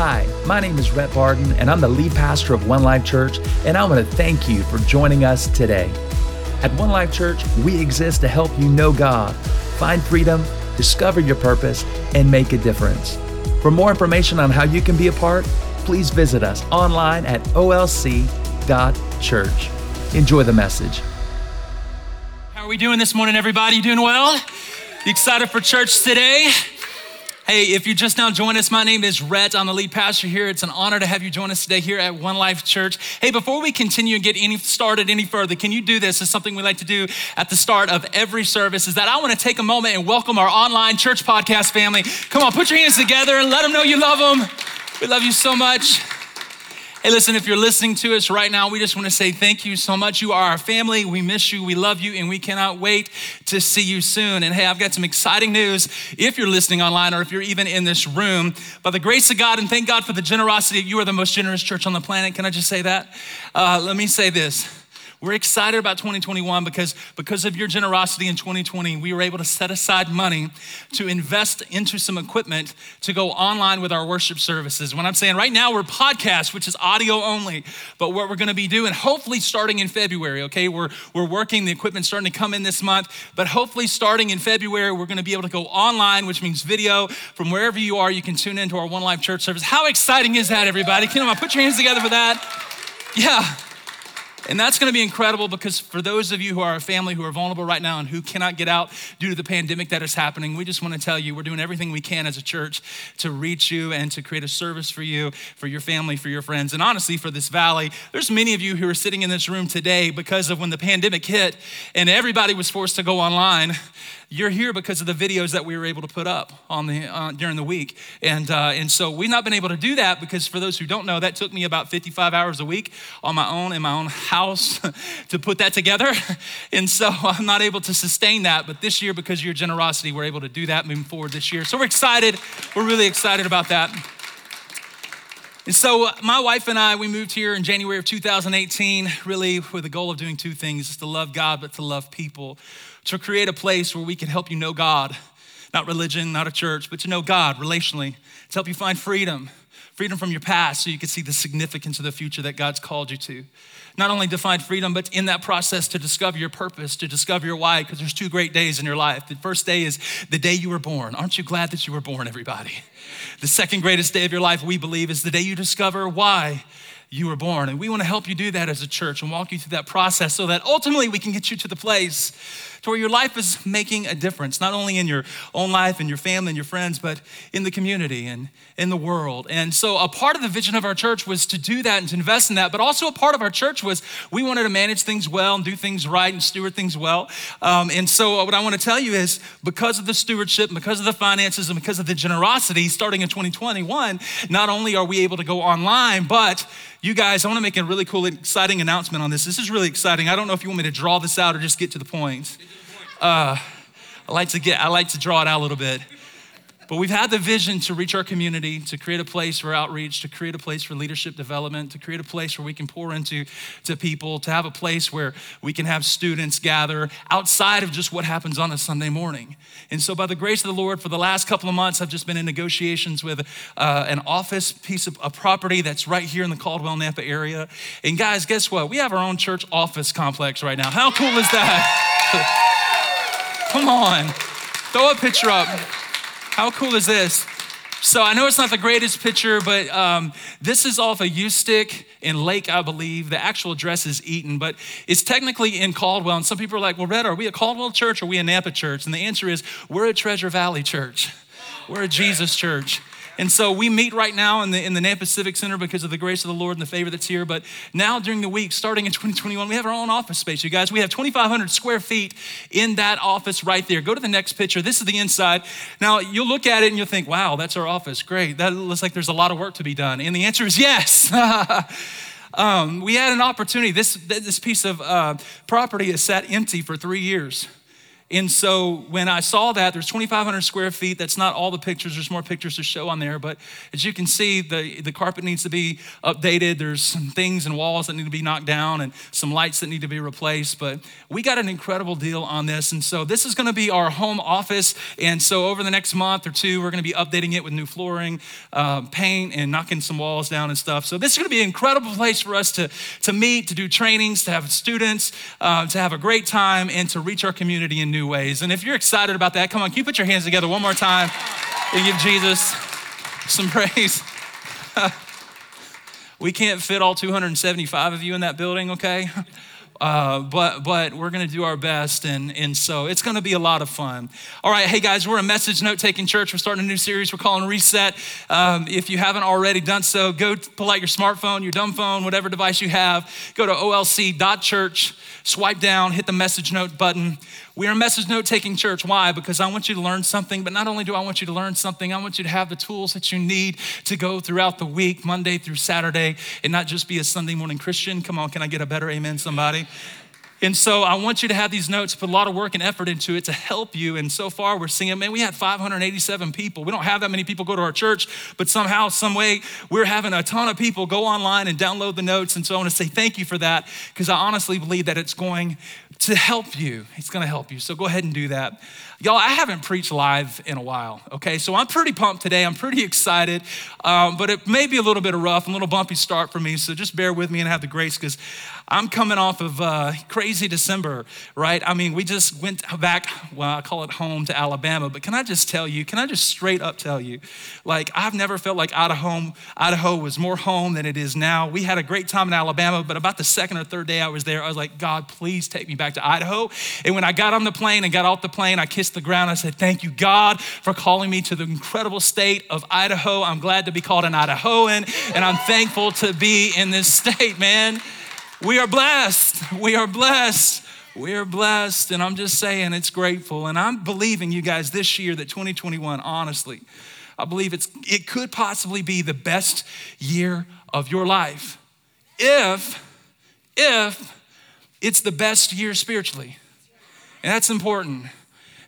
Hi, my name is Rhett Barden, and I'm the lead pastor of One Life Church, and I want to thank you for joining us today. At One Life Church, we exist to help you know God, find freedom, discover your purpose, and make a difference. For more information on how you can be a part, please visit us online at olc.church. Enjoy the message. How are we doing this morning, everybody? Doing well? You excited for church today? Hey, if you just now joined us, my name is Rhett. I'm the lead pastor here. It's an honor to have you join us today here at One Life Church. Hey, before we continue and get any started any further, can you do this? It's something we like to do at the start of every service. Is that I want to take a moment and welcome our online church podcast family. Come on, put your hands together and let them know you love them. We love you so much. Hey, listen, if you're listening to us right now, we just want to say thank you so much. You are our family. We miss you. We love you, and we cannot wait to see you soon. And hey, I've got some exciting news if you're listening online or if you're even in this room. By the grace of God, and thank God for the generosity, you are the most generous church on the planet. Can I just say that? Uh, let me say this. We're excited about 2021 because, because of your generosity in 2020, we were able to set aside money to invest into some equipment to go online with our worship services. When I'm saying right now, we're podcast, which is audio only, but what we're gonna be doing, hopefully starting in February, okay? We're, we're working, the equipment's starting to come in this month, but hopefully starting in February, we're gonna be able to go online, which means video from wherever you are, you can tune into our One Life Church service. How exciting is that, everybody? Can I put your hands together for that? Yeah. And that's going to be incredible because for those of you who are a family who are vulnerable right now and who cannot get out due to the pandemic that is happening, we just want to tell you we're doing everything we can as a church to reach you and to create a service for you, for your family, for your friends, and honestly for this valley. There's many of you who are sitting in this room today because of when the pandemic hit and everybody was forced to go online you're here because of the videos that we were able to put up on the uh, during the week, and uh, and so we've not been able to do that because for those who don't know, that took me about 55 hours a week on my own in my own house to put that together, and so I'm not able to sustain that. But this year, because of your generosity, we're able to do that moving forward this year. So we're excited. We're really excited about that. And so, my wife and I, we moved here in January of 2018, really with the goal of doing two things to love God, but to love people to create a place where we can help you know God, not religion, not a church, but to know God relationally, to help you find freedom, freedom from your past so you can see the significance of the future that God's called you to. Not only to find freedom, but in that process to discover your purpose, to discover your why, because there's two great days in your life. The first day is the day you were born. Aren't you glad that you were born, everybody? The second greatest day of your life, we believe, is the day you discover why you were born. And we want to help you do that as a church and walk you through that process so that ultimately we can get you to the place to where your life is making a difference, not only in your own life and your family and your friends, but in the community and in the world. And so, a part of the vision of our church was to do that and to invest in that, but also a part of our church was we wanted to manage things well and do things right and steward things well. Um, and so, what I want to tell you is because of the stewardship, because of the finances, and because of the generosity starting in 2021, not only are we able to go online, but you guys, I want to make a really cool, exciting announcement on this. This is really exciting. I don't know if you want me to draw this out or just get to the point. Uh, I like to get, I like to draw it out a little bit. But we've had the vision to reach our community, to create a place for outreach, to create a place for leadership development, to create a place where we can pour into to people, to have a place where we can have students gather outside of just what happens on a Sunday morning. And so, by the grace of the Lord, for the last couple of months, I've just been in negotiations with uh, an office piece of a property that's right here in the Caldwell Nampa area. And guys, guess what? We have our own church office complex right now. How cool is that? Come on, throw a picture up. How cool is this? So I know it's not the greatest picture, but um, this is off a stick in Lake, I believe. The actual address is Eaton, but it's technically in Caldwell. And some people are like, well, Rhett, are we a Caldwell church or are we a Nampa church? And the answer is, we're a Treasure Valley church. We're a Jesus church. And so we meet right now in the, in the Nampa Civic Center because of the grace of the Lord and the favor that's here. But now during the week, starting in 2021, we have our own office space, you guys. We have 2,500 square feet in that office right there. Go to the next picture. This is the inside. Now you'll look at it and you'll think, wow, that's our office. Great. That looks like there's a lot of work to be done. And the answer is yes. um, we had an opportunity. This, this piece of uh, property has sat empty for three years. And so when I saw that, there's 2,500 square feet. That's not all the pictures. There's more pictures to show on there. But as you can see, the, the carpet needs to be updated. There's some things and walls that need to be knocked down and some lights that need to be replaced. But we got an incredible deal on this. And so this is going to be our home office. And so over the next month or two, we're going to be updating it with new flooring, uh, paint, and knocking some walls down and stuff. So this is going to be an incredible place for us to, to meet, to do trainings, to have students, uh, to have a great time, and to reach our community in new ways. And if you're excited about that, come on, can you put your hands together one more time and give Jesus some praise? we can't fit all 275 of you in that building, okay? Uh, but but we're to do our best, and and so it's to be a lot of fun. All right, hey guys, we're a message note taking church. We're starting a new series we're calling Reset. Um, if you haven't already done so, go pull out your smartphone, your dumb phone, whatever device you have. Go to olc.church, swipe down, hit the message note button. We are a message note taking church. Why? Because I want you to learn something, but not only do I want you to learn something, I want you to have the tools that you need to go throughout the week, Monday through Saturday, and not just be a Sunday morning Christian. Come on, can I get a better amen, somebody? And so I want you to have these notes, put a lot of work and effort into it to help you. And so far we're seeing, man, we had 587 people. We don't have that many people go to our church, but somehow, some way, we're having a ton of people go online and download the notes. And so I want to say thank you for that because I honestly believe that it's going to help you. It's going to help you. So go ahead and do that. Y'all, I haven't preached live in a while, okay? So I'm pretty pumped today. I'm pretty excited, um, but it may be a little bit of rough, a little bumpy start for me. So just bear with me and have the grace because I'm coming off of uh, crazy December, right? I mean, we just went back, well, I call it home to Alabama, but can I just tell you, can I just straight up tell you, like, I've never felt like Idaho, Idaho was more home than it is now. We had a great time in Alabama, but about the second or third day I was there, I was like, God, please take me back to Idaho. And when I got on the plane and got off the plane, I kissed the ground. I said, Thank you, God, for calling me to the incredible state of Idaho. I'm glad to be called an Idahoan, and I'm thankful to be in this state, man. We are blessed. We are blessed. We are blessed. And I'm just saying it's grateful. And I'm believing you guys this year that 2021, honestly, I believe it's it could possibly be the best year of your life. If, if it's the best year spiritually. And that's important.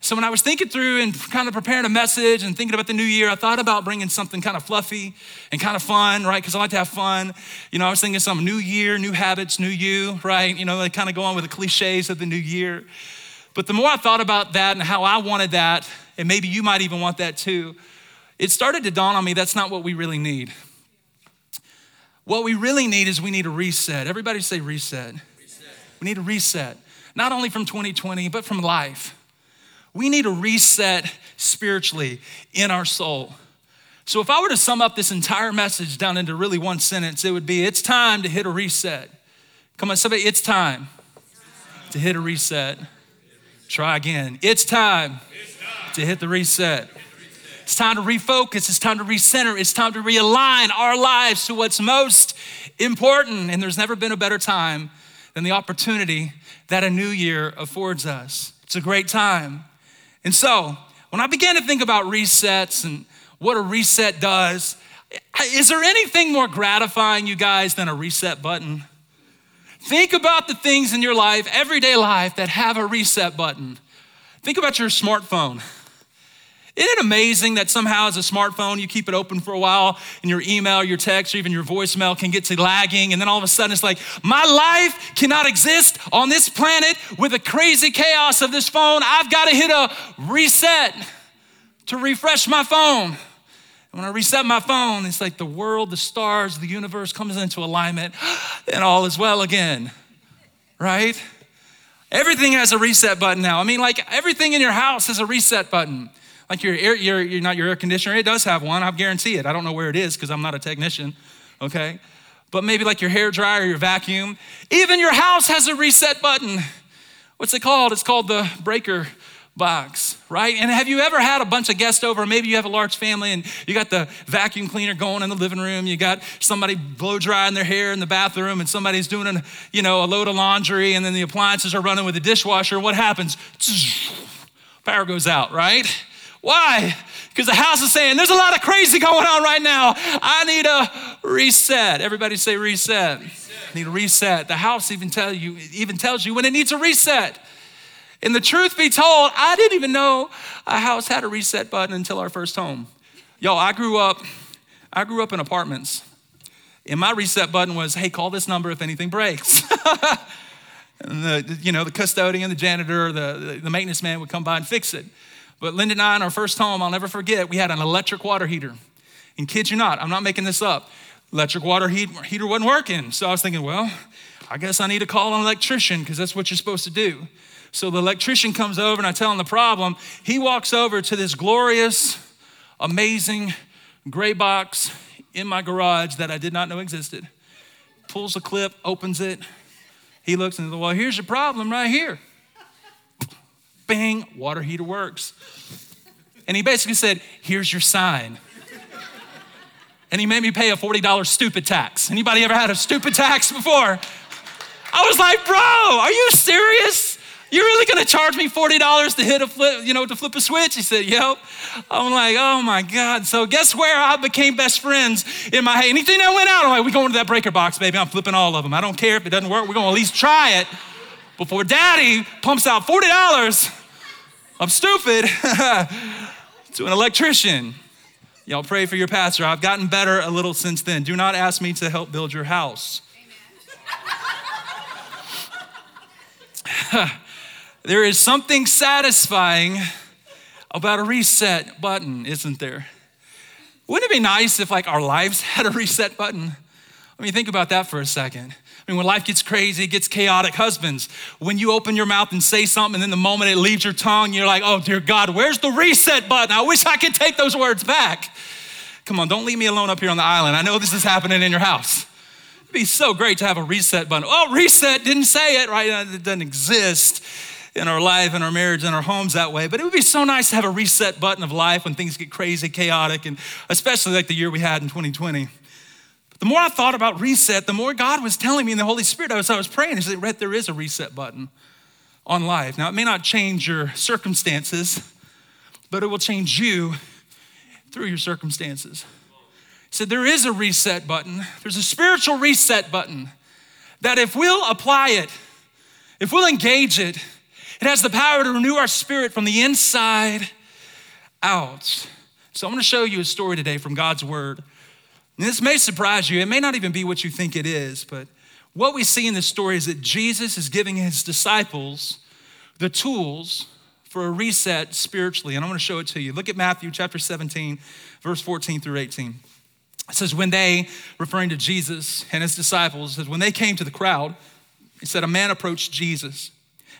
So when I was thinking through and kind of preparing a message and thinking about the new year, I thought about bringing something kind of fluffy and kind of fun, right? Because I like to have fun. You know, I was thinking some new year, new habits, new you, right? You know, they kind of go on with the cliches of the new year. But the more I thought about that and how I wanted that, and maybe you might even want that too, it started to dawn on me that's not what we really need. What we really need is we need a reset. Everybody say reset. reset. We need a reset, not only from 2020, but from life. We need a reset spiritually in our soul. So, if I were to sum up this entire message down into really one sentence, it would be it's time to hit a reset. Come on, somebody, it's time to hit a reset. Try again. It's time to hit the reset. It's time to refocus. It's time to recenter. It's time to realign our lives to what's most important. And there's never been a better time than the opportunity that a new year affords us. It's a great time. And so, when I began to think about resets and what a reset does, is there anything more gratifying, you guys, than a reset button? Think about the things in your life, everyday life, that have a reset button. Think about your smartphone. Isn't it amazing that somehow as a smartphone, you keep it open for a while and your email, your text, or even your voicemail can get to lagging. And then all of a sudden it's like, my life cannot exist on this planet with the crazy chaos of this phone. I've got to hit a reset to refresh my phone. And when I reset my phone, it's like the world, the stars, the universe comes into alignment and all is well again, right? Everything has a reset button now. I mean, like everything in your house has a reset button. Like your air, your, your, not your air conditioner, it does have one. I guarantee it. I don't know where it is because I'm not a technician, okay? But maybe like your hair dryer, your vacuum. Even your house has a reset button. What's it called? It's called the breaker box, right? And have you ever had a bunch of guests over? Maybe you have a large family and you got the vacuum cleaner going in the living room. You got somebody blow drying their hair in the bathroom, and somebody's doing, a, you know, a load of laundry, and then the appliances are running with the dishwasher. What happens? Power goes out, right? Why? Because the house is saying, there's a lot of crazy going on right now. I need a reset. Everybody say reset. reset. Need a reset. The house even tell you, even tells you when it needs a reset. And the truth be told, I didn't even know a house had a reset button until our first home. Yo, I grew up, I grew up in apartments. And my reset button was, hey, call this number if anything breaks. and the, you know, the custodian, the janitor, the, the maintenance man would come by and fix it. But Linda and I, in our first home, I'll never forget, we had an electric water heater. And kid you not, I'm not making this up. Electric water heat, heater wasn't working. So I was thinking, well, I guess I need to call an electrician because that's what you're supposed to do. So the electrician comes over and I tell him the problem. He walks over to this glorious, amazing gray box in my garage that I did not know existed. Pulls a clip, opens it. He looks and says, Well, here's your problem right here. Bang, water heater works. And he basically said, Here's your sign. And he made me pay a $40 stupid tax. Anybody ever had a stupid tax before? I was like, bro, are you serious? You're really gonna charge me $40 to hit a flip, you know, to flip a switch? He said, Yep. I'm like, oh my God. So guess where I became best friends in my anything that went out, I'm like, we going to that breaker box, baby. I'm flipping all of them. I don't care if it doesn't work, we're gonna at least try it before daddy pumps out $40. I'm stupid to an electrician. Y'all pray for your pastor. I've gotten better a little since then. Do not ask me to help build your house. there is something satisfying about a reset button, isn't there? Wouldn't it be nice if like our lives had a reset button? I mean, think about that for a second. Mean, when life gets crazy, it gets chaotic. Husbands, when you open your mouth and say something, and then the moment it leaves your tongue, you're like, oh, dear God, where's the reset button? I wish I could take those words back. Come on, don't leave me alone up here on the island. I know this is happening in your house. It'd be so great to have a reset button. Oh, reset, didn't say it, right? Uh, it doesn't exist in our life in our marriage in our homes that way. But it would be so nice to have a reset button of life when things get crazy, chaotic, and especially like the year we had in 2020. The more I thought about reset, the more God was telling me in the Holy Spirit, I was, I was praying, He said, Rhett, there is a reset button on life. Now, it may not change your circumstances, but it will change you through your circumstances said there is a reset button. There's a spiritual reset button that if we'll apply it, if we'll engage it, it has the power to renew our spirit from the inside out. So I'm going to show you a story today from God's word. And this may surprise you. It may not even be what you think it is, but what we see in this story is that Jesus is giving his disciples the tools for a reset spiritually. And I'm going to show it to you. Look at Matthew chapter 17, verse 14 through 18. It says, when they, referring to Jesus and his disciples, says, when they came to the crowd, he said, a man approached Jesus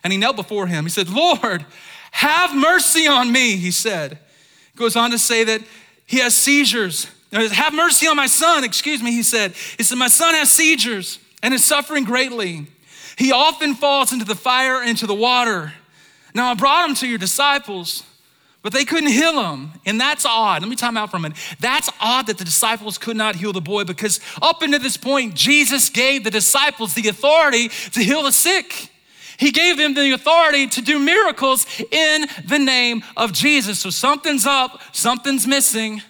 and he knelt before him. He said, Lord, have mercy on me, he said. He goes on to say that he has seizures. Have mercy on my son, excuse me, he said. He said, My son has seizures and is suffering greatly. He often falls into the fire, and into the water. Now I brought him to your disciples but they couldn't heal him. And that's odd. Let me time out for a minute. That's odd that the disciples could not heal the boy because up until this point, Jesus gave the disciples the authority to heal the sick. He gave them the authority to do miracles in the name of Jesus. So something's up, something's missing.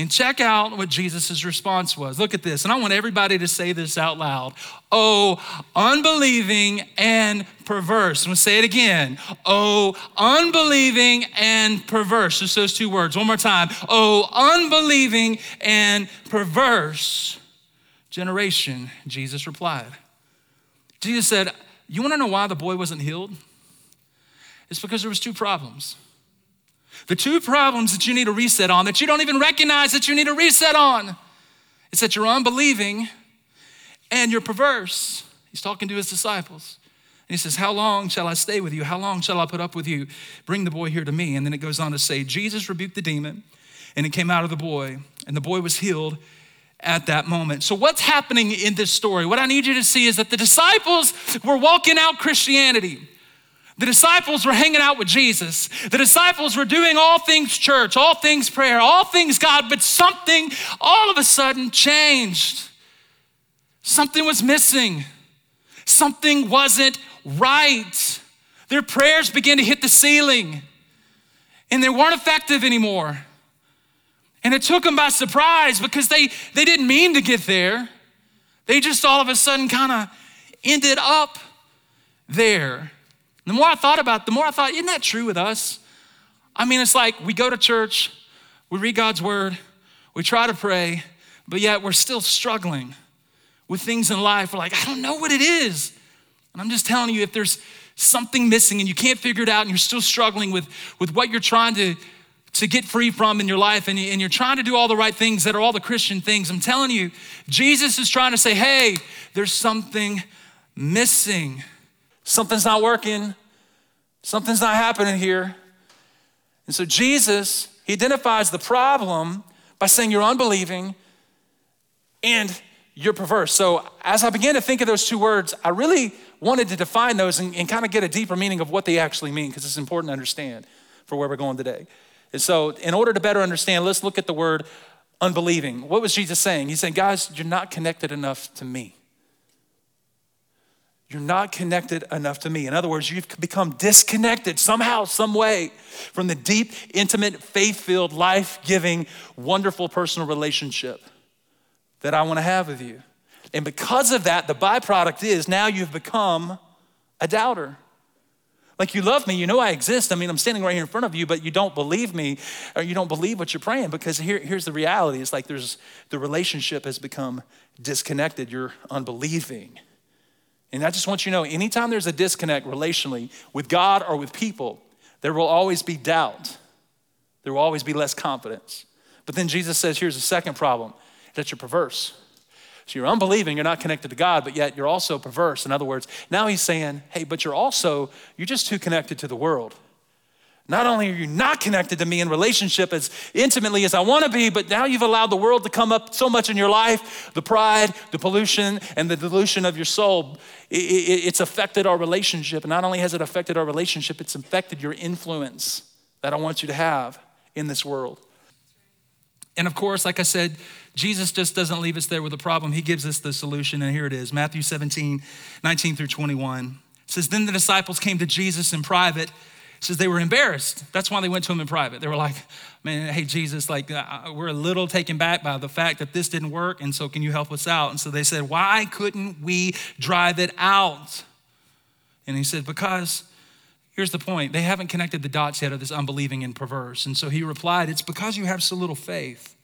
And check out what Jesus' response was. Look at this. And I want everybody to say this out loud. Oh, unbelieving and perverse. I'm gonna say it again. Oh, unbelieving and perverse. Just those two words. One more time. Oh, unbelieving and perverse generation. Jesus replied. Jesus said, You wanna know why the boy wasn't healed? It's because there was two problems. The two problems that you need a reset on, that you don't even recognize that you need a reset on, is that you're unbelieving and you're perverse. He's talking to his disciples. And he says, How long shall I stay with you? How long shall I put up with you? Bring the boy here to me. And then it goes on to say, Jesus rebuked the demon, and it came out of the boy, and the boy was healed at that moment. So, what's happening in this story? What I need you to see is that the disciples were walking out Christianity. The disciples were hanging out with Jesus. The disciples were doing all things church, all things prayer, all things God, but something all of a sudden changed. Something was missing. Something wasn't right. Their prayers began to hit the ceiling and they weren't effective anymore. And it took them by surprise because they, they didn't mean to get there. They just all of a sudden kind of ended up there. The more I thought about it, the more I thought, isn't that true with us? I mean, it's like we go to church, we read God's word, we try to pray, but yet we're still struggling with things in life. We're like, I don't know what it is. And I'm just telling you, if there's something missing and you can't figure it out and you're still struggling with, with what you're trying to, to get free from in your life and, and you're trying to do all the right things that are all the Christian things, I'm telling you, Jesus is trying to say, hey, there's something missing. Something's not working. Something's not happening here. And so Jesus, he identifies the problem by saying you're unbelieving and you're perverse. So as I began to think of those two words, I really wanted to define those and, and kind of get a deeper meaning of what they actually mean because it's important to understand for where we're going today. And so, in order to better understand, let's look at the word unbelieving. What was Jesus saying? He's saying, guys, you're not connected enough to me. You're not connected enough to me. In other words, you've become disconnected somehow, some way from the deep, intimate, faith filled, life giving, wonderful personal relationship that I want to have with you. And because of that, the byproduct is now you've become a doubter. Like you love me, you know I exist. I mean, I'm standing right here in front of you, but you don't believe me or you don't believe what you're praying because here, here's the reality. It's like there's the relationship has become disconnected. You're unbelieving. And I just want you to know anytime there's a disconnect relationally with God or with people, there will always be doubt. There will always be less confidence. But then Jesus says, here's the second problem that you're perverse. So you're unbelieving, you're not connected to God, but yet you're also perverse. In other words, now he's saying, hey, but you're also, you're just too connected to the world. Not only are you not connected to me in relationship as intimately as I want to be, but now you've allowed the world to come up so much in your life the pride, the pollution, and the dilution of your soul. it's affected our relationship. And not only has it affected our relationship, it's affected your influence that I want you to have in this world. And of course, like I said, Jesus just doesn't leave us there with a problem. He gives us the solution, and here it is Matthew 17, 19 through 21. It says, Then the disciples came to Jesus in private. Says they were embarrassed. That's why they went to him in private. They were like, Man, hey, Jesus, like, uh, we're a little taken back by the fact that this didn't work, and so can you help us out? And so they said, Why couldn't we drive it out? And he said, Because Here's the point they haven't connected the dots yet of this unbelieving and perverse. And so he replied, It's because you have so little faith.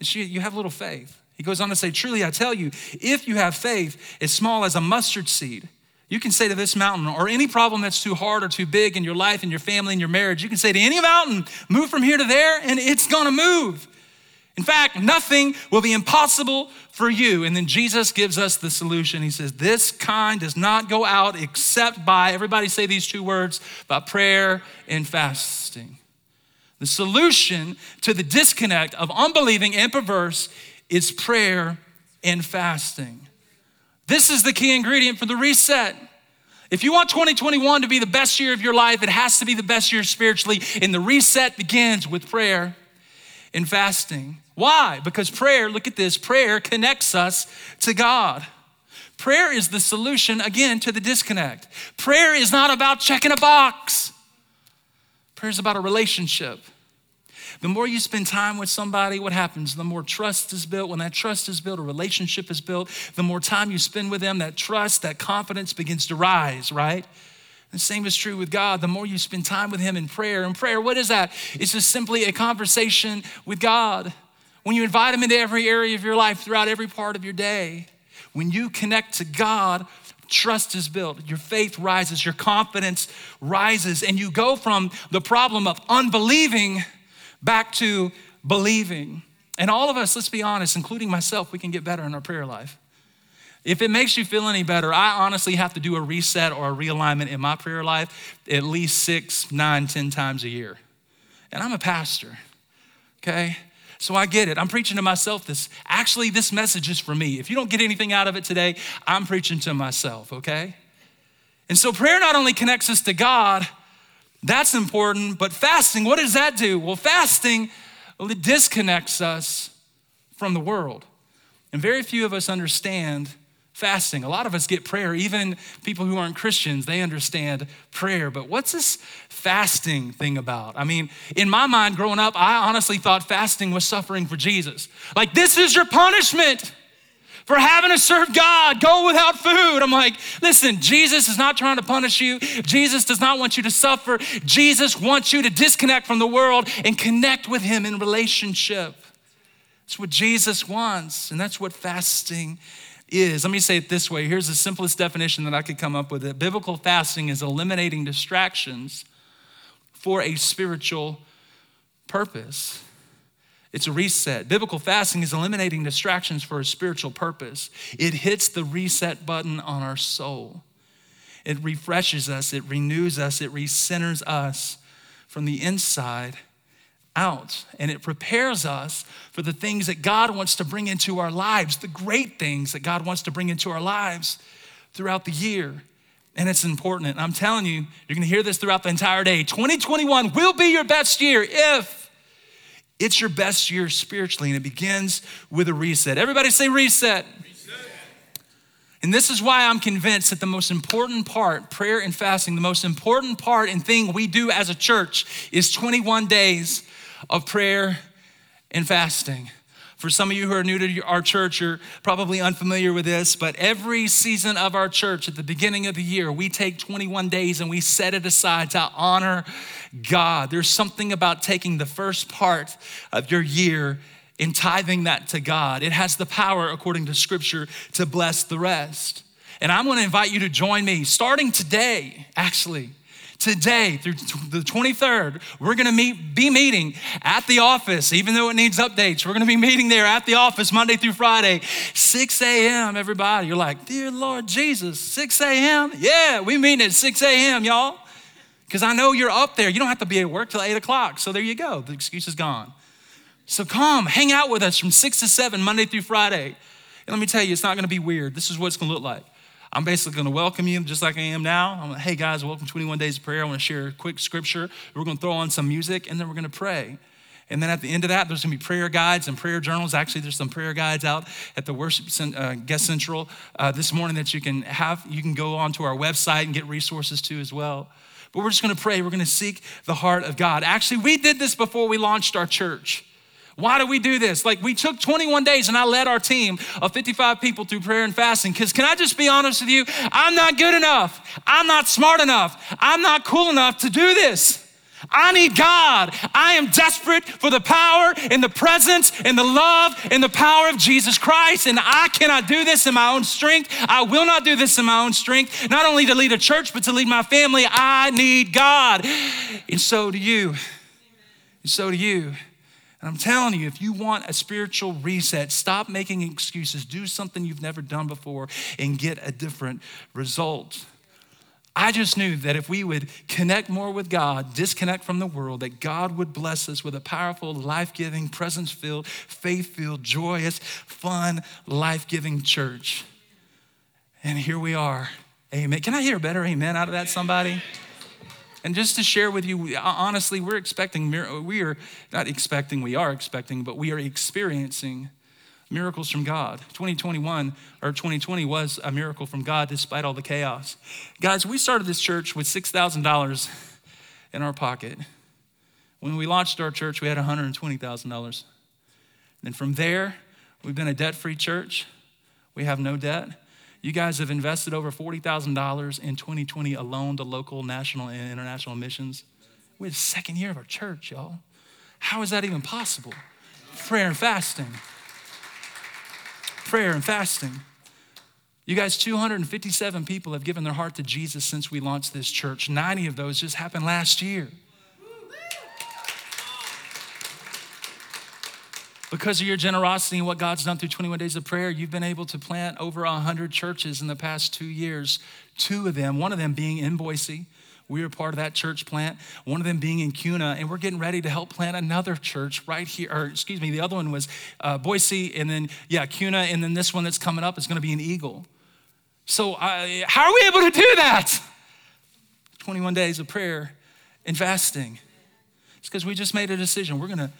It's you, you have little faith. He goes on to say, Truly, I tell you, if you have faith as small as a mustard seed, you can say to this mountain or any problem that's too hard or too big in your life, in your family, in your marriage, you can say to any mountain, move from here to there, and it's gonna move. In fact, nothing will be impossible for you. And then Jesus gives us the solution. He says, This kind does not go out except by, everybody say these two words, by prayer and fasting. The solution to the disconnect of unbelieving and perverse is prayer and fasting. This is the key ingredient for the reset. If you want 2021 to be the best year of your life, it has to be the best year spiritually. And the reset begins with prayer and fasting. Why? Because prayer, look at this, prayer connects us to God. Prayer is the solution, again, to the disconnect. Prayer is not about checking a box, prayer is about a relationship. The more you spend time with somebody, what happens? The more trust is built. When that trust is built, a relationship is built. The more time you spend with them, that trust, that confidence begins to rise, right? The same is true with God. The more you spend time with Him in prayer, and prayer, what is that? It's just simply a conversation with God. When you invite Him into every area of your life, throughout every part of your day, when you connect to God, trust is built, your faith rises, your confidence rises, and you go from the problem of unbelieving back to believing. And all of us, let's be honest, including myself, we can get better in our prayer life. If it makes you feel any better, I honestly have to do a reset or a realignment in my prayer life at least six, nine, ten times a year. And I'm a pastor, okay? So I get it. I'm preaching to myself this. Actually, this message is for me. If you don't get anything out of it today, I'm preaching to myself, okay? And so prayer not only connects us to God, that's important, but fasting, what does that do? Well, fasting, disconnects us from the world. And very few of us understand fasting. A lot of us get prayer, even people who aren't Christians, they understand prayer. But what's this fasting thing about? I mean, in my mind growing up, I honestly thought fasting was suffering for Jesus. Like, this is your punishment for having to serve God, go without food. I'm like, listen, Jesus is not trying to punish you. Jesus does not want you to suffer. Jesus wants you to disconnect from the world and connect with Him in relationship. That's what Jesus wants, and that's what fasting is. Let me say it this way here's the simplest definition that I could come up with it. Biblical fasting is eliminating distractions for a spiritual purpose. It's a reset. Biblical fasting is eliminating distractions for a spiritual purpose. It hits the reset button on our soul. It refreshes us, it renews us, it recenters us from the inside out. And it prepares us for the things that God wants to bring into our lives, the great things that God wants to bring into our lives throughout the year. And it's important. And I'm telling you, you're gonna hear this throughout the entire day. 2021 will be your best year if it's your best year spiritually, and it begins with a reset. Everybody say reset. reset. And this is why I'm convinced that the most important part, prayer and fasting, the most important part and thing we do as a church is 21 days of prayer and fasting. For some of you who are new to our church, you're probably unfamiliar with this, but every season of our church, at the beginning of the year, we take 21 days and we set it aside to honor God. There's something about taking the first part of your year and tithing that to God. It has the power, according to scripture, to bless the rest. And I'm gonna invite you to join me starting today, actually today through the 23rd, we're gonna meet, be meeting at the office, even though it needs updates. We're gonna be meeting there at the office Monday through Friday, 6 a.m. Everybody, you're like, dear Lord Jesus, 6 a.m. Yeah, we meet at 6 a.m. Y'all, because I know you're up there. You don't have to be at work till 8 o'clock. So there you go. The excuse is gone. So come, hang out with us from 6 to 7, Monday through Friday. And let me tell you, it's not gonna be weird. This is what it's gonna look like. I'm basically going to welcome you just like I am now. I'm like, hey guys, welcome to 21 Days of Prayer. I want to share a quick scripture. We're going to throw on some music and then we're going to pray. And then at the end of that, there's going to be prayer guides and prayer journals. Actually, there's some prayer guides out at the Worship uh, Guest Central uh, this morning that you can have. You can go onto our website and get resources too as well. But we're just going to pray. We're going to seek the heart of God. Actually, we did this before we launched our church. Why do we do this? Like, we took 21 days and I led our team of 55 people through prayer and fasting. Because, can I just be honest with you? I'm not good enough. I'm not smart enough. I'm not cool enough to do this. I need God. I am desperate for the power and the presence and the love and the power of Jesus Christ. And I cannot do this in my own strength. I will not do this in my own strength, not only to lead a church, but to lead my family. I need God. And so do you. And so do you. And I'm telling you, if you want a spiritual reset, stop making excuses, do something you've never done before, and get a different result. I just knew that if we would connect more with God, disconnect from the world, that God would bless us with a powerful, life giving, presence filled, faith filled, joyous, fun, life giving church. And here we are. Amen. Can I hear a better amen out of that, somebody? And just to share with you, uh, honestly, we're expecting, uh, we are not expecting, we are expecting, but we are experiencing miracles from God. 2021 or 2020 was a miracle from God despite all the chaos. Guys, we started this church with $6,000 in our pocket. When we launched our church, we had $120,000. And from there, we've been a debt free church. We have no debt. You guys have invested over $40,000 in 2020 alone to local, national, and international missions. We're the second year of our church, y'all. How is that even possible? Prayer and fasting. Prayer and fasting. You guys, 257 people have given their heart to Jesus since we launched this church. 90 of those just happened last year. Because of your generosity and what God's done through 21 days of prayer, you've been able to plant over 100 churches in the past two years. Two of them, one of them being in Boise. We are part of that church plant. One of them being in Kuna, and we're getting ready to help plant another church right here. Or excuse me, the other one was uh, Boise, and then yeah, Kuna, and then this one that's coming up is going to be an Eagle. So uh, how are we able to do that? 21 days of prayer and fasting. It's because we just made a decision. We're going to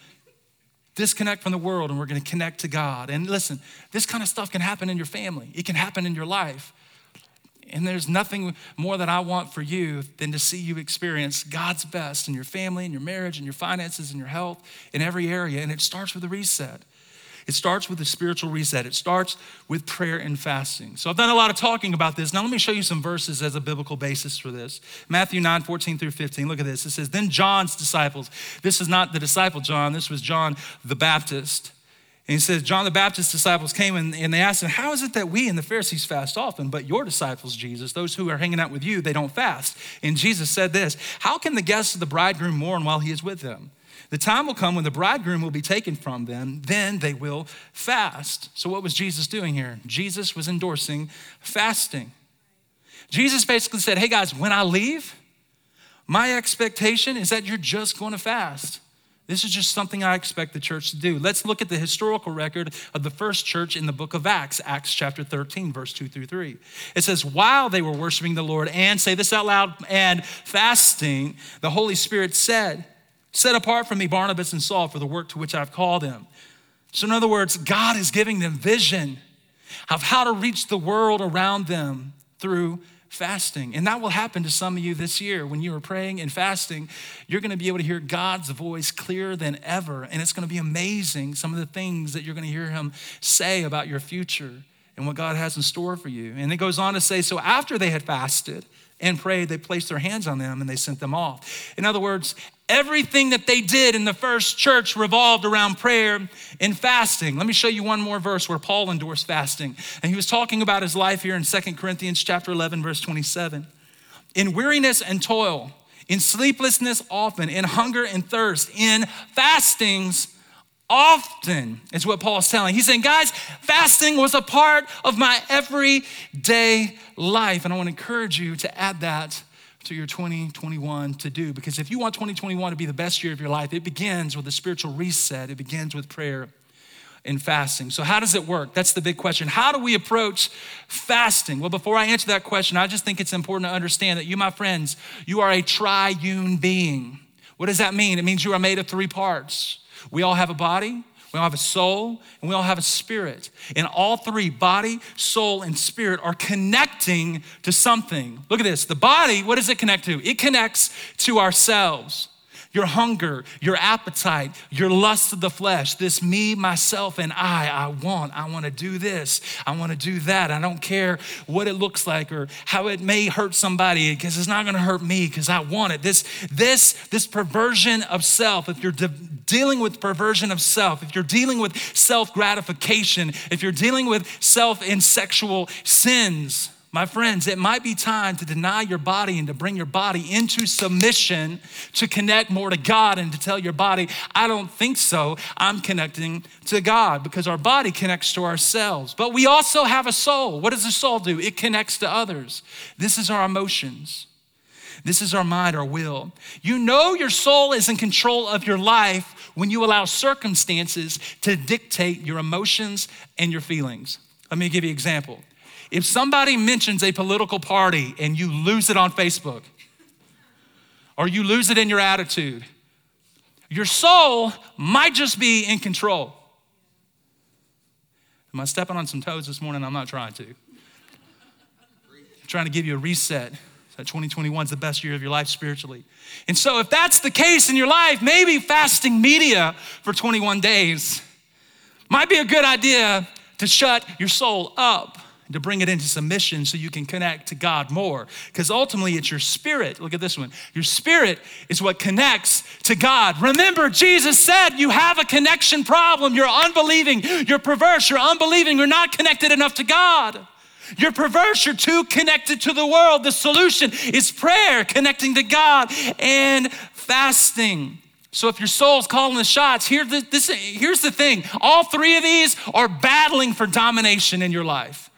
disconnect from the world and we're going to connect to God. And listen, this kind of stuff can happen in your family, it can happen in your life. And there's nothing more that I want for you than to see you experience God's best in your family, in your marriage, in your finances, in your health, in every area. And it starts with a reset. It starts with a spiritual reset. It starts with prayer and fasting. So I've done a lot of talking about this. Now let me show you some verses as a biblical basis for this. Matthew 9, 14 through 15. Look at this. It says, Then John's disciples, this is not the disciple John, this was John the Baptist. And he says, John the Baptist's disciples came and, and they asked him, How is it that we and the Pharisees fast often, but your disciples, Jesus, those who are hanging out with you, they don't fast? And Jesus said this How can the guests of the bridegroom mourn while he is with them? The time will come when the bridegroom will be taken from them, then they will fast. So, what was Jesus doing here? Jesus was endorsing fasting. Jesus basically said, Hey guys, when I leave, my expectation is that you're just going to fast. This is just something I expect the church to do. Let's look at the historical record of the first church in the book of Acts, Acts chapter 13, verse 2 through 3. It says, While they were worshiping the Lord and, say this out loud, and fasting, the Holy Spirit said, Set apart from me Barnabas and Saul for the work to which I've called them. So, in other words, God is giving them vision of how to reach the world around them through fasting. And that will happen to some of you this year. When you are praying and fasting, you're going to be able to hear God's voice clearer than ever. And it's going to be amazing some of the things that you're going to hear Him say about your future and what God has in store for you. And it goes on to say so after they had fasted, and prayed, they placed their hands on them and they sent them off. In other words, Everything that they did in the first church revolved around prayer and fasting. Let me show you one more verse where Paul endorsed fasting. And he was talking about his life here in Second Corinthians chapter 11 verse 27. In weariness and toil, in sleeplessness often, in hunger and thirst, in fastings often is what Paul's telling. He's saying, guys, fasting was a part of my everyday life. And I want to encourage you to add that to your 2021 to do. Because if you want 2021 to be the best year of your life, it begins with a spiritual reset, it begins with prayer and fasting. So, how does it work? That's the big question. How do we approach fasting? Well, before I answer that question, I just think it's important to understand that you, my friends, you are a triune being. What does that mean? It means you are made of three parts. We all have a body, we all have a soul, and we all have a spirit. And all three, body, soul, and spirit, are connecting to something. Look at this. The body, what does it connect to? It connects to ourselves your hunger, your appetite, your lust of the flesh, this me, myself, and I. I want, I want to do this, I want to do that. I don't care what it looks like or how it may hurt somebody because it's not going to hurt me because I want it. This, this, this perversion of self, if you're de- dealing with perversion of self, if you're dealing with self gratification, if you're dealing with self and sexual sins, my friends, it might be time to deny your body and to bring your body into submission to connect more to God and to tell your body, I don't think so. I'm connecting to God because our body connects to ourselves. But we also have a soul. What does the soul do? It connects to others. This is our emotions. This is our mind, our will. You know your soul is in control of your life when you allow circumstances to dictate your emotions and your feelings. Let me give you an example. If somebody mentions a political party and you lose it on Facebook, or you lose it in your attitude, your soul might just be in control. Am I stepping on some toes this morning? I'm not trying to. I'm trying to give you a reset. That 2021 is the best year of your life spiritually. And so, if that's the case in your life, maybe fasting media for 21 days might be a good idea to shut your soul up to bring it into submission so you can connect to God more. Because ultimately, it's your spirit. Look at this one. Your spirit is what connects to God. Remember, Jesus said you have a connection problem. You're unbelieving, you're perverse, you're unbelieving, you're not connected enough to God. You're perverse, you're too connected to the world. The solution is prayer, connecting to God, and fasting. So if your soul's calling the shots, this, here's the thing all three of these are battling for domination in your life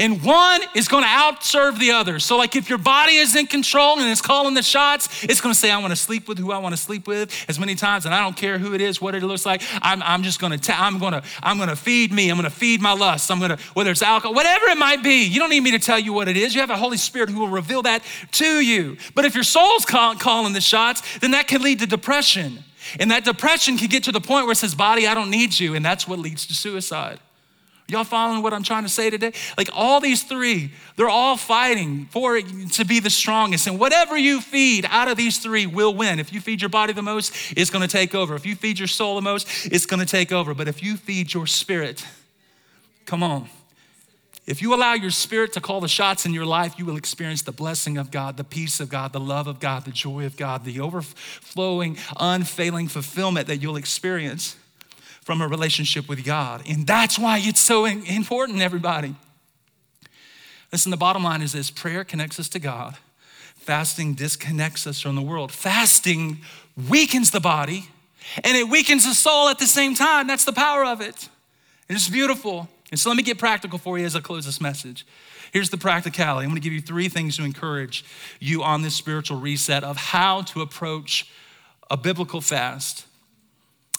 and one is going to outserve the other. So, like if your body is in control and it's calling the shots, it's going to say, I want to sleep with who I want to sleep with as many times, and I don't care who it is, what it looks like. I'm, I'm just going to, I'm going to, I'm going to feed me. I'm going to feed my lust. I'm going to, whether it's alcohol, whatever it might be. You don't need me to tell you what it is. You have a Holy Spirit who will reveal that to you. But if your soul's call, calling the shots, then that can lead to depression. And that depression can get to the point where it says, Body, I don't need you. And that's what leads to suicide. Y'all following what I'm trying to say today? Like all these three, they're all fighting for to be the strongest. And whatever you feed out of these three will win. If you feed your body the most, it's gonna take over. If you feed your soul the most, it's gonna take over. But if you feed your spirit, come on. If you allow your spirit to call the shots in your life, you will experience the blessing of God, the peace of God, the love of God, the joy of God, the overflowing, unfailing fulfillment that you'll experience from a relationship with God. And that's why it's so important, everybody. Listen, the bottom line is this prayer connects us to God, fasting disconnects us from the world. Fasting weakens the body and it weakens the soul at the same time. That's the power of it. And it's beautiful. And so let me get practical for you as I close this message. Here's the practicality. I'm going to give you three things to encourage you on this spiritual reset of how to approach a biblical fast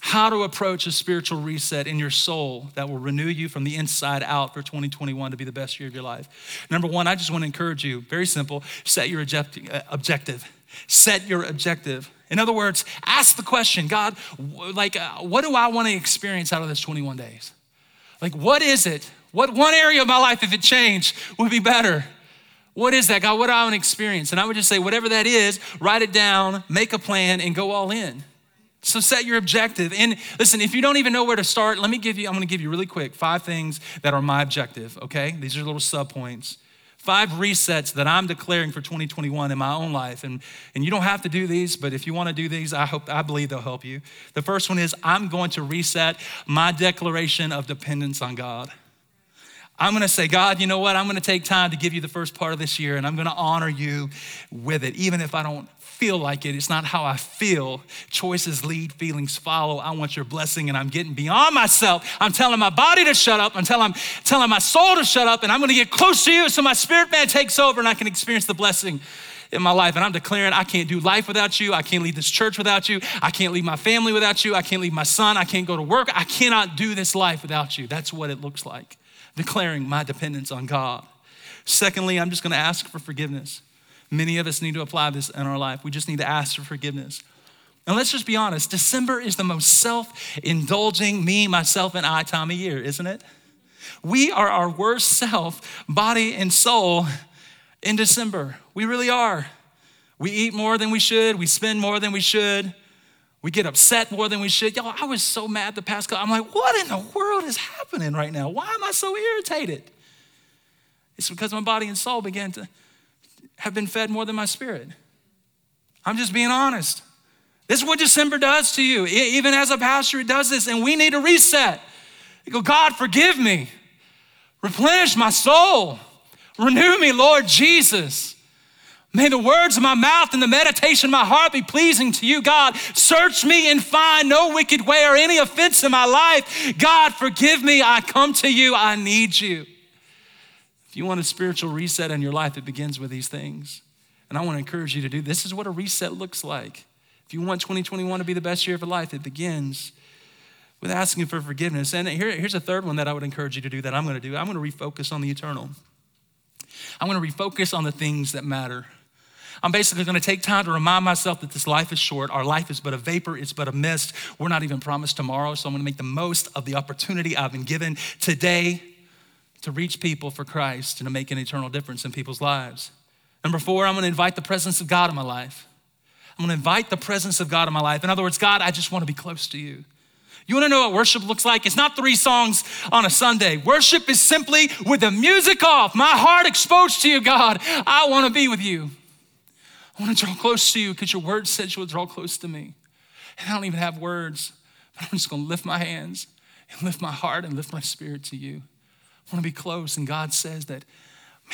how to approach a spiritual reset in your soul that will renew you from the inside out for 2021 to be the best year of your life. Number one, I just want to encourage you, very simple, set your uh, objective. Set your objective. In other words, ask the question God, like, uh, what do I want to experience out of this 21 days? Like, what is it? What one area of my life, if it changed, would be better? What is that, God? What do I want to experience? And I would just say, whatever that is, write it down, make a plan, and go all in. So set your objective. And listen, if you don't even know where to start, let me give you, I'm gonna give you really quick five things that are my objective, okay? These are little subpoints. Five resets that I'm declaring for 2021 in my own life. And, and you don't have to do these, but if you wanna do these, I hope I believe they'll help you. The first one is I'm going to reset my declaration of dependence on God. I'm gonna say, God, you know what? I'm gonna take time to give you the first part of this year and I'm gonna honor you with it, even if I don't feel like it. It's not how I feel. Choices lead, feelings follow. I want your blessing, and I'm getting beyond myself. I'm telling my body to shut up. I'm telling, telling my soul to shut up, and I'm going to get close to you so my spirit man takes over and I can experience the blessing in my life. And I'm declaring I can't do life without you. I can't lead this church without you. I can't leave my family without you. I can't leave my son. I can't go to work. I cannot do this life without you. That's what it looks like. Declaring my dependence on God. Secondly, I'm just going to ask for forgiveness. Many of us need to apply this in our life. We just need to ask for forgiveness. And let's just be honest December is the most self indulging, me, myself, and I time of year, isn't it? We are our worst self, body and soul, in December. We really are. We eat more than we should, we spend more than we should, we get upset more than we should. Y'all, I was so mad the past couple. I'm like, what in the world is happening right now? Why am I so irritated? It's because my body and soul began to have been fed more than my spirit. I'm just being honest. This is what December does to you. Even as a pastor, it does this, and we need to reset. You go, God, forgive me. Replenish my soul. Renew me, Lord Jesus. May the words of my mouth and the meditation of my heart be pleasing to you, God. Search me and find no wicked way or any offense in my life. God, forgive me. I come to you. I need you. If you want a spiritual reset in your life, it begins with these things. And I want to encourage you to do this is what a reset looks like. If you want 2021 to be the best year of your life, it begins with asking for forgiveness. And here, here's a third one that I would encourage you to do that I'm going to do. I'm going to refocus on the eternal. I'm going to refocus on the things that matter. I'm basically going to take time to remind myself that this life is short. Our life is but a vapor, it's but a mist. We're not even promised tomorrow. So I'm going to make the most of the opportunity I've been given today to reach people for Christ and to make an eternal difference in people's lives. Number four, I'm gonna invite the presence of God in my life. I'm gonna invite the presence of God in my life. In other words, God, I just wanna be close to you. You wanna know what worship looks like? It's not three songs on a Sunday. Worship is simply with the music off, my heart exposed to you, God. I wanna be with you. I wanna draw close to you because your word says you will draw close to me. And I don't even have words, but I'm just gonna lift my hands and lift my heart and lift my spirit to you. Want to be close. And God says that,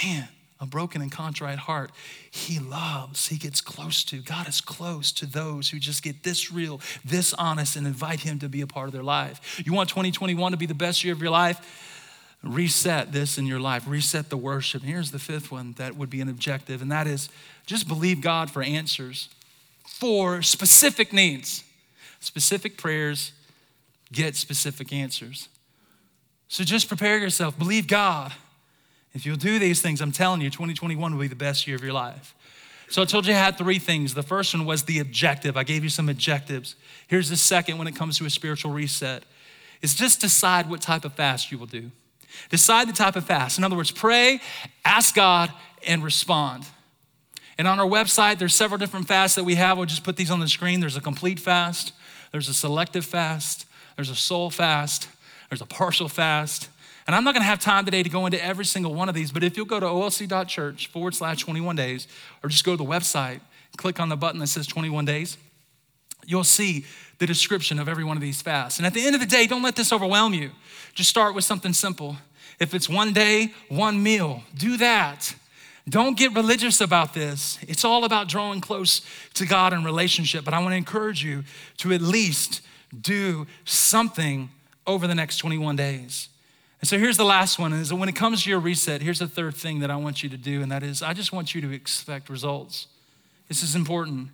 man, a broken and contrite heart, He loves, He gets close to. God is close to those who just get this real, this honest, and invite Him to be a part of their life. You want 2021 to be the best year of your life? Reset this in your life, reset the worship. Here's the fifth one that would be an objective, and that is just believe God for answers for specific needs. Specific prayers get specific answers. So just prepare yourself, believe God. If you'll do these things, I'm telling you, 2021 will be the best year of your life. So I told you I had three things. The first one was the objective. I gave you some objectives. Here's the second when it comes to a spiritual reset. Is just decide what type of fast you will do. Decide the type of fast. In other words, pray, ask God, and respond. And on our website, there's several different fasts that we have. We'll just put these on the screen. There's a complete fast, there's a selective fast, there's a soul fast, there's a partial fast. And I'm not gonna have time today to go into every single one of these, but if you'll go to olc.church forward slash 21 days, or just go to the website, click on the button that says 21 days, you'll see the description of every one of these fasts. And at the end of the day, don't let this overwhelm you. Just start with something simple. If it's one day, one meal, do that. Don't get religious about this. It's all about drawing close to God in relationship. But I want to encourage you to at least do something over the next 21 days. And so here's the last one is that when it comes to your reset, here's the third thing that I want you to do, and that is I just want you to expect results. This is important.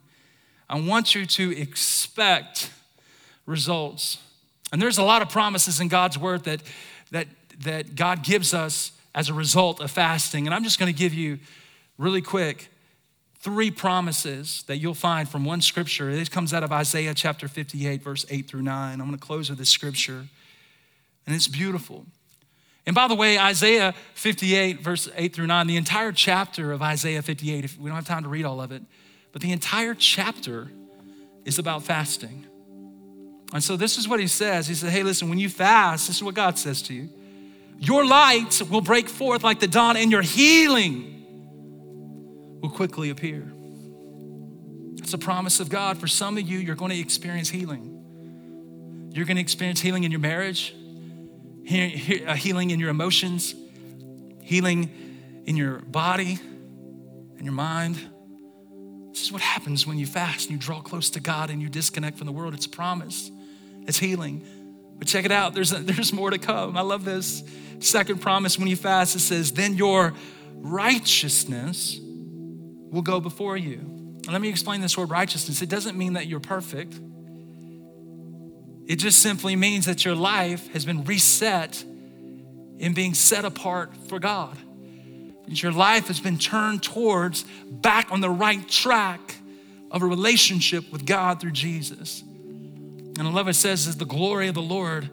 I want you to expect results. And there's a lot of promises in God's word that, that, that God gives us as a result of fasting. And I'm just going to give you really quick three promises that you'll find from one scripture. This comes out of Isaiah chapter 58, verse 8 through 9. I'm going to close with this scripture, and it's beautiful. And by the way, Isaiah 58, verse 8 through 9, the entire chapter of Isaiah 58, if we don't have time to read all of it, but the entire chapter is about fasting. And so this is what he says. He said, Hey, listen, when you fast, this is what God says to you. Your light will break forth like the dawn, and your healing will quickly appear. It's a promise of God. For some of you, you're going to experience healing. You're going to experience healing in your marriage, healing in your emotions, healing in your body and your mind. This is what happens when you fast and you draw close to God and you disconnect from the world. It's a promise, it's healing. But check it out, there's, a, there's more to come. I love this. Second promise when you fast, it says, then your righteousness will go before you. And let me explain this word righteousness. It doesn't mean that you're perfect, it just simply means that your life has been reset in being set apart for God. Your life has been turned towards back on the right track of a relationship with God through Jesus. And I love it says is the glory of the Lord,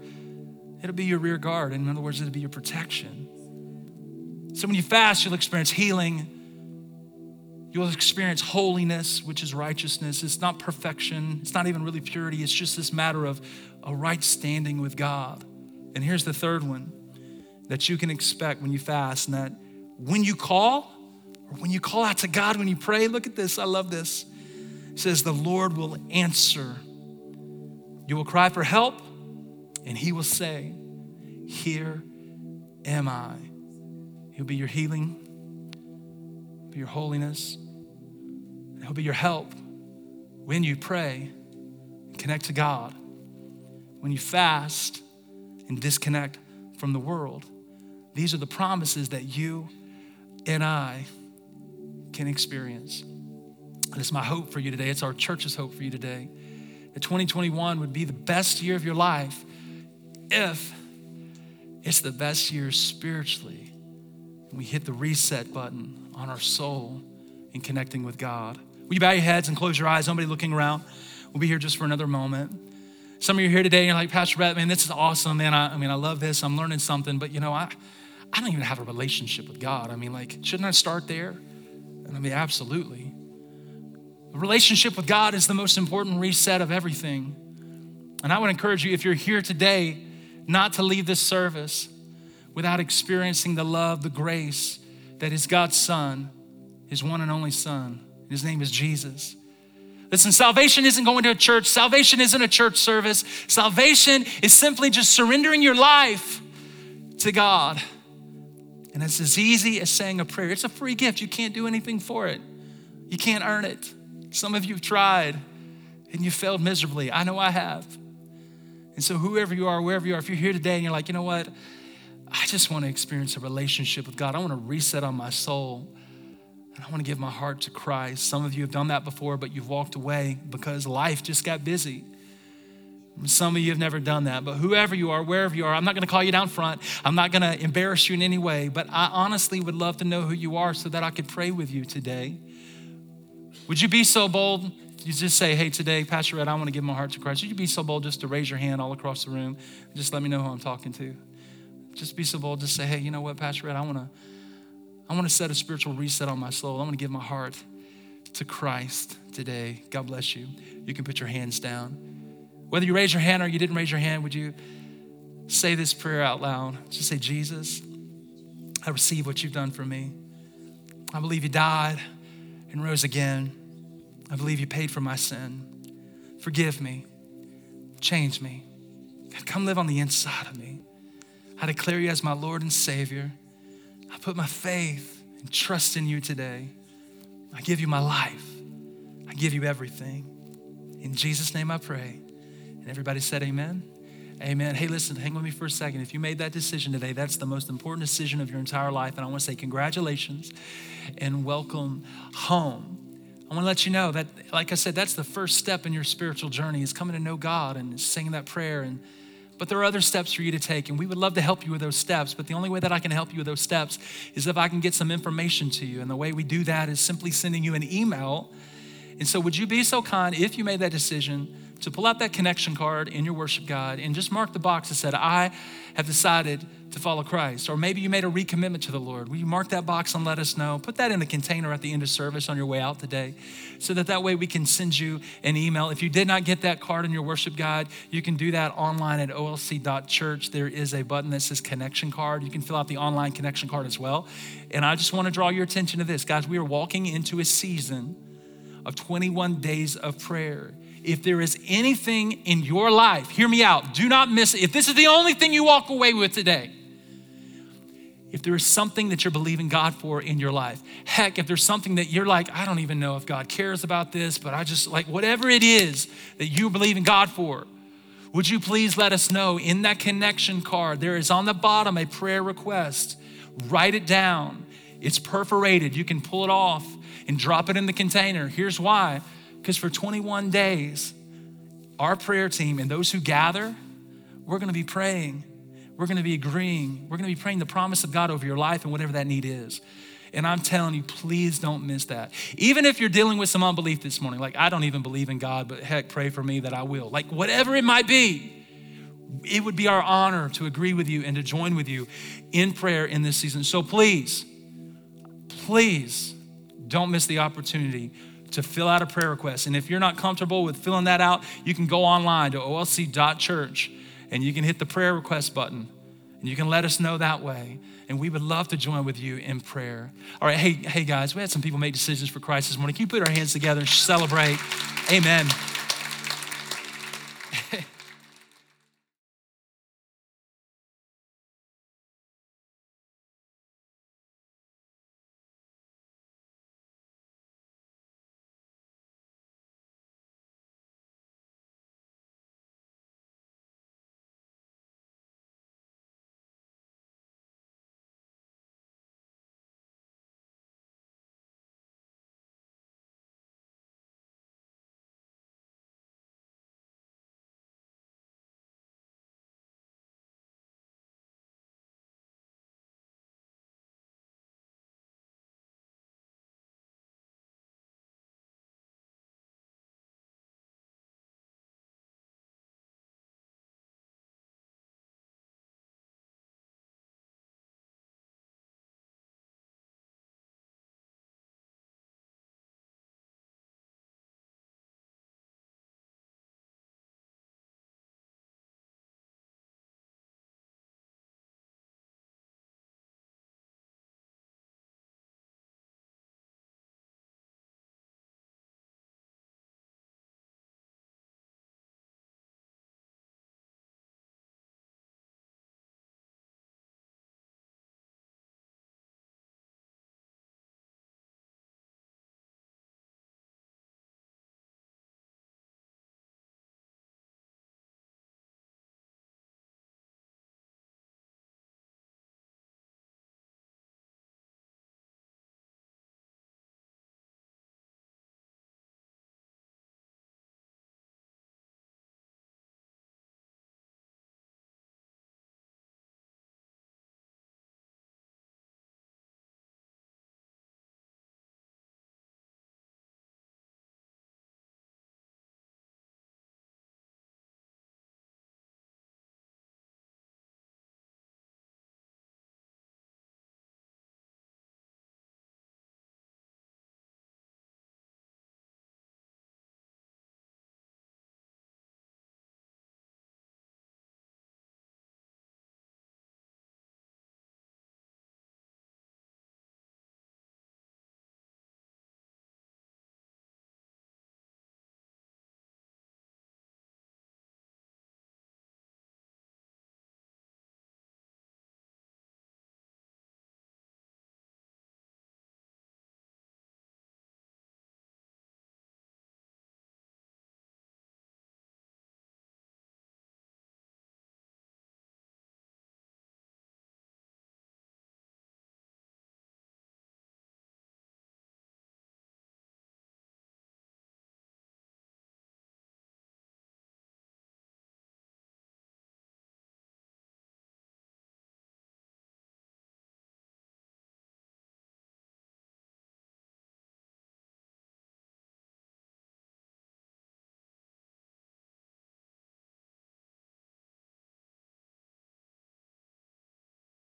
it'll be your rear guard. In other words, it'll be your protection. So when you fast, you'll experience healing. You'll experience holiness, which is righteousness. It's not perfection. It's not even really purity. It's just this matter of a right standing with God. And here's the third one that you can expect when you fast, and that when you call, or when you call out to God, when you pray, look at this. I love this. It says, The Lord will answer. You will cry for help, and He will say, Here am I. He'll be your healing, your holiness, and He'll be your help when you pray and connect to God, when you fast and disconnect from the world. These are the promises that you and I can experience. And it's my hope for you today. It's our church's hope for you today. That 2021 would be the best year of your life if it's the best year spiritually. We hit the reset button on our soul in connecting with God. Will you bow your heads and close your eyes? Nobody looking around. We'll be here just for another moment. Some of you are here today and you're like, Pastor Rhett, man, this is awesome, man. I, I mean, I love this. I'm learning something, but you know, I, I don't even have a relationship with God. I mean, like, shouldn't I start there? And I mean, absolutely. A relationship with God is the most important reset of everything. And I would encourage you, if you're here today, not to leave this service without experiencing the love, the grace that is God's Son, His one and only Son. His name is Jesus. Listen, salvation isn't going to a church. Salvation isn't a church service. Salvation is simply just surrendering your life to God. And it's as easy as saying a prayer. It's a free gift. You can't do anything for it, you can't earn it. Some of you have tried and you failed miserably. I know I have. And so, whoever you are, wherever you are, if you're here today and you're like, you know what? I just want to experience a relationship with God. I want to reset on my soul. And I want to give my heart to Christ. Some of you have done that before, but you've walked away because life just got busy. Some of you have never done that, but whoever you are, wherever you are, I'm not going to call you down front. I'm not going to embarrass you in any way, but I honestly would love to know who you are so that I could pray with you today. Would you be so bold? You just say, hey, today, Pastor Rhett, I want to give my heart to Christ. Would you be so bold just to raise your hand all across the room? Just let me know who I'm talking to. just be so bold. Just say, hey, you know what, Pastor Rhett, I want to, I want to set a spiritual reset on my soul. I want to give my heart to Christ today. God bless you. You can put your hands down. Whether you raise your hand or you didn't raise your hand, would you say this prayer out loud? Just say, Jesus, I receive what you've done for me. I believe you died and rose again. I believe you paid for my sin. Forgive me. Change me. God, come live on the inside of me. I declare you as my Lord and Savior. I put my faith and trust in you today. I give you my life. I give you everything. In Jesus' name I pray. And everybody said, Amen. Amen. Hey, listen, hang with me for a second. If you made that decision today, that's the most important decision of your entire life. And I want to say congratulations and welcome home. I want to let you know that, like I said, that's the first step in your spiritual journey is coming to know God and saying that prayer. And but there are other steps for you to take, and we would love to help you with those steps. But the only way that I can help you with those steps is if I can get some information to you. And the way we do that is simply sending you an email. And so, would you be so kind if you made that decision? To pull out that connection card in your worship guide and just mark the box that said, I have decided to follow Christ. Or maybe you made a recommitment to the Lord. Will you mark that box and let us know? Put that in the container at the end of service on your way out today so that that way we can send you an email. If you did not get that card in your worship guide, you can do that online at olc.church. There is a button that says connection card. You can fill out the online connection card as well. And I just want to draw your attention to this. Guys, we are walking into a season of 21 days of prayer if there is anything in your life, hear me out, do not miss it. If this is the only thing you walk away with today, if there is something that you're believing God for in your life, heck, if there's something that you're like, I don't even know if God cares about this, but I just like whatever it is that you believe in God for, would you please let us know in that connection card? There is on the bottom a prayer request. Write it down. It's perforated. You can pull it off and drop it in the container. Here's why because for 21 days, our prayer team and those who gather, we're going to be praying. We're going to be agreeing. We're going to be praying the promise of God over your life and whatever that need is. And I'm telling you, please don't miss that. Even if you're dealing with some unbelief this morning, like I don't even believe in God, but heck, pray for me that I will. Like whatever it might be, it would be our honor to agree with you and to join with you in prayer in this season. So please, please don't miss the opportunity to fill out a prayer request. And if you're not comfortable with filling that out, you can go online to olc.church and you can hit the prayer request button and you can let us know that way. And we would love to join with you in prayer. All right, hey, hey guys, we had some people make decisions for Christ this morning. Can you put our hands together and celebrate? Amen.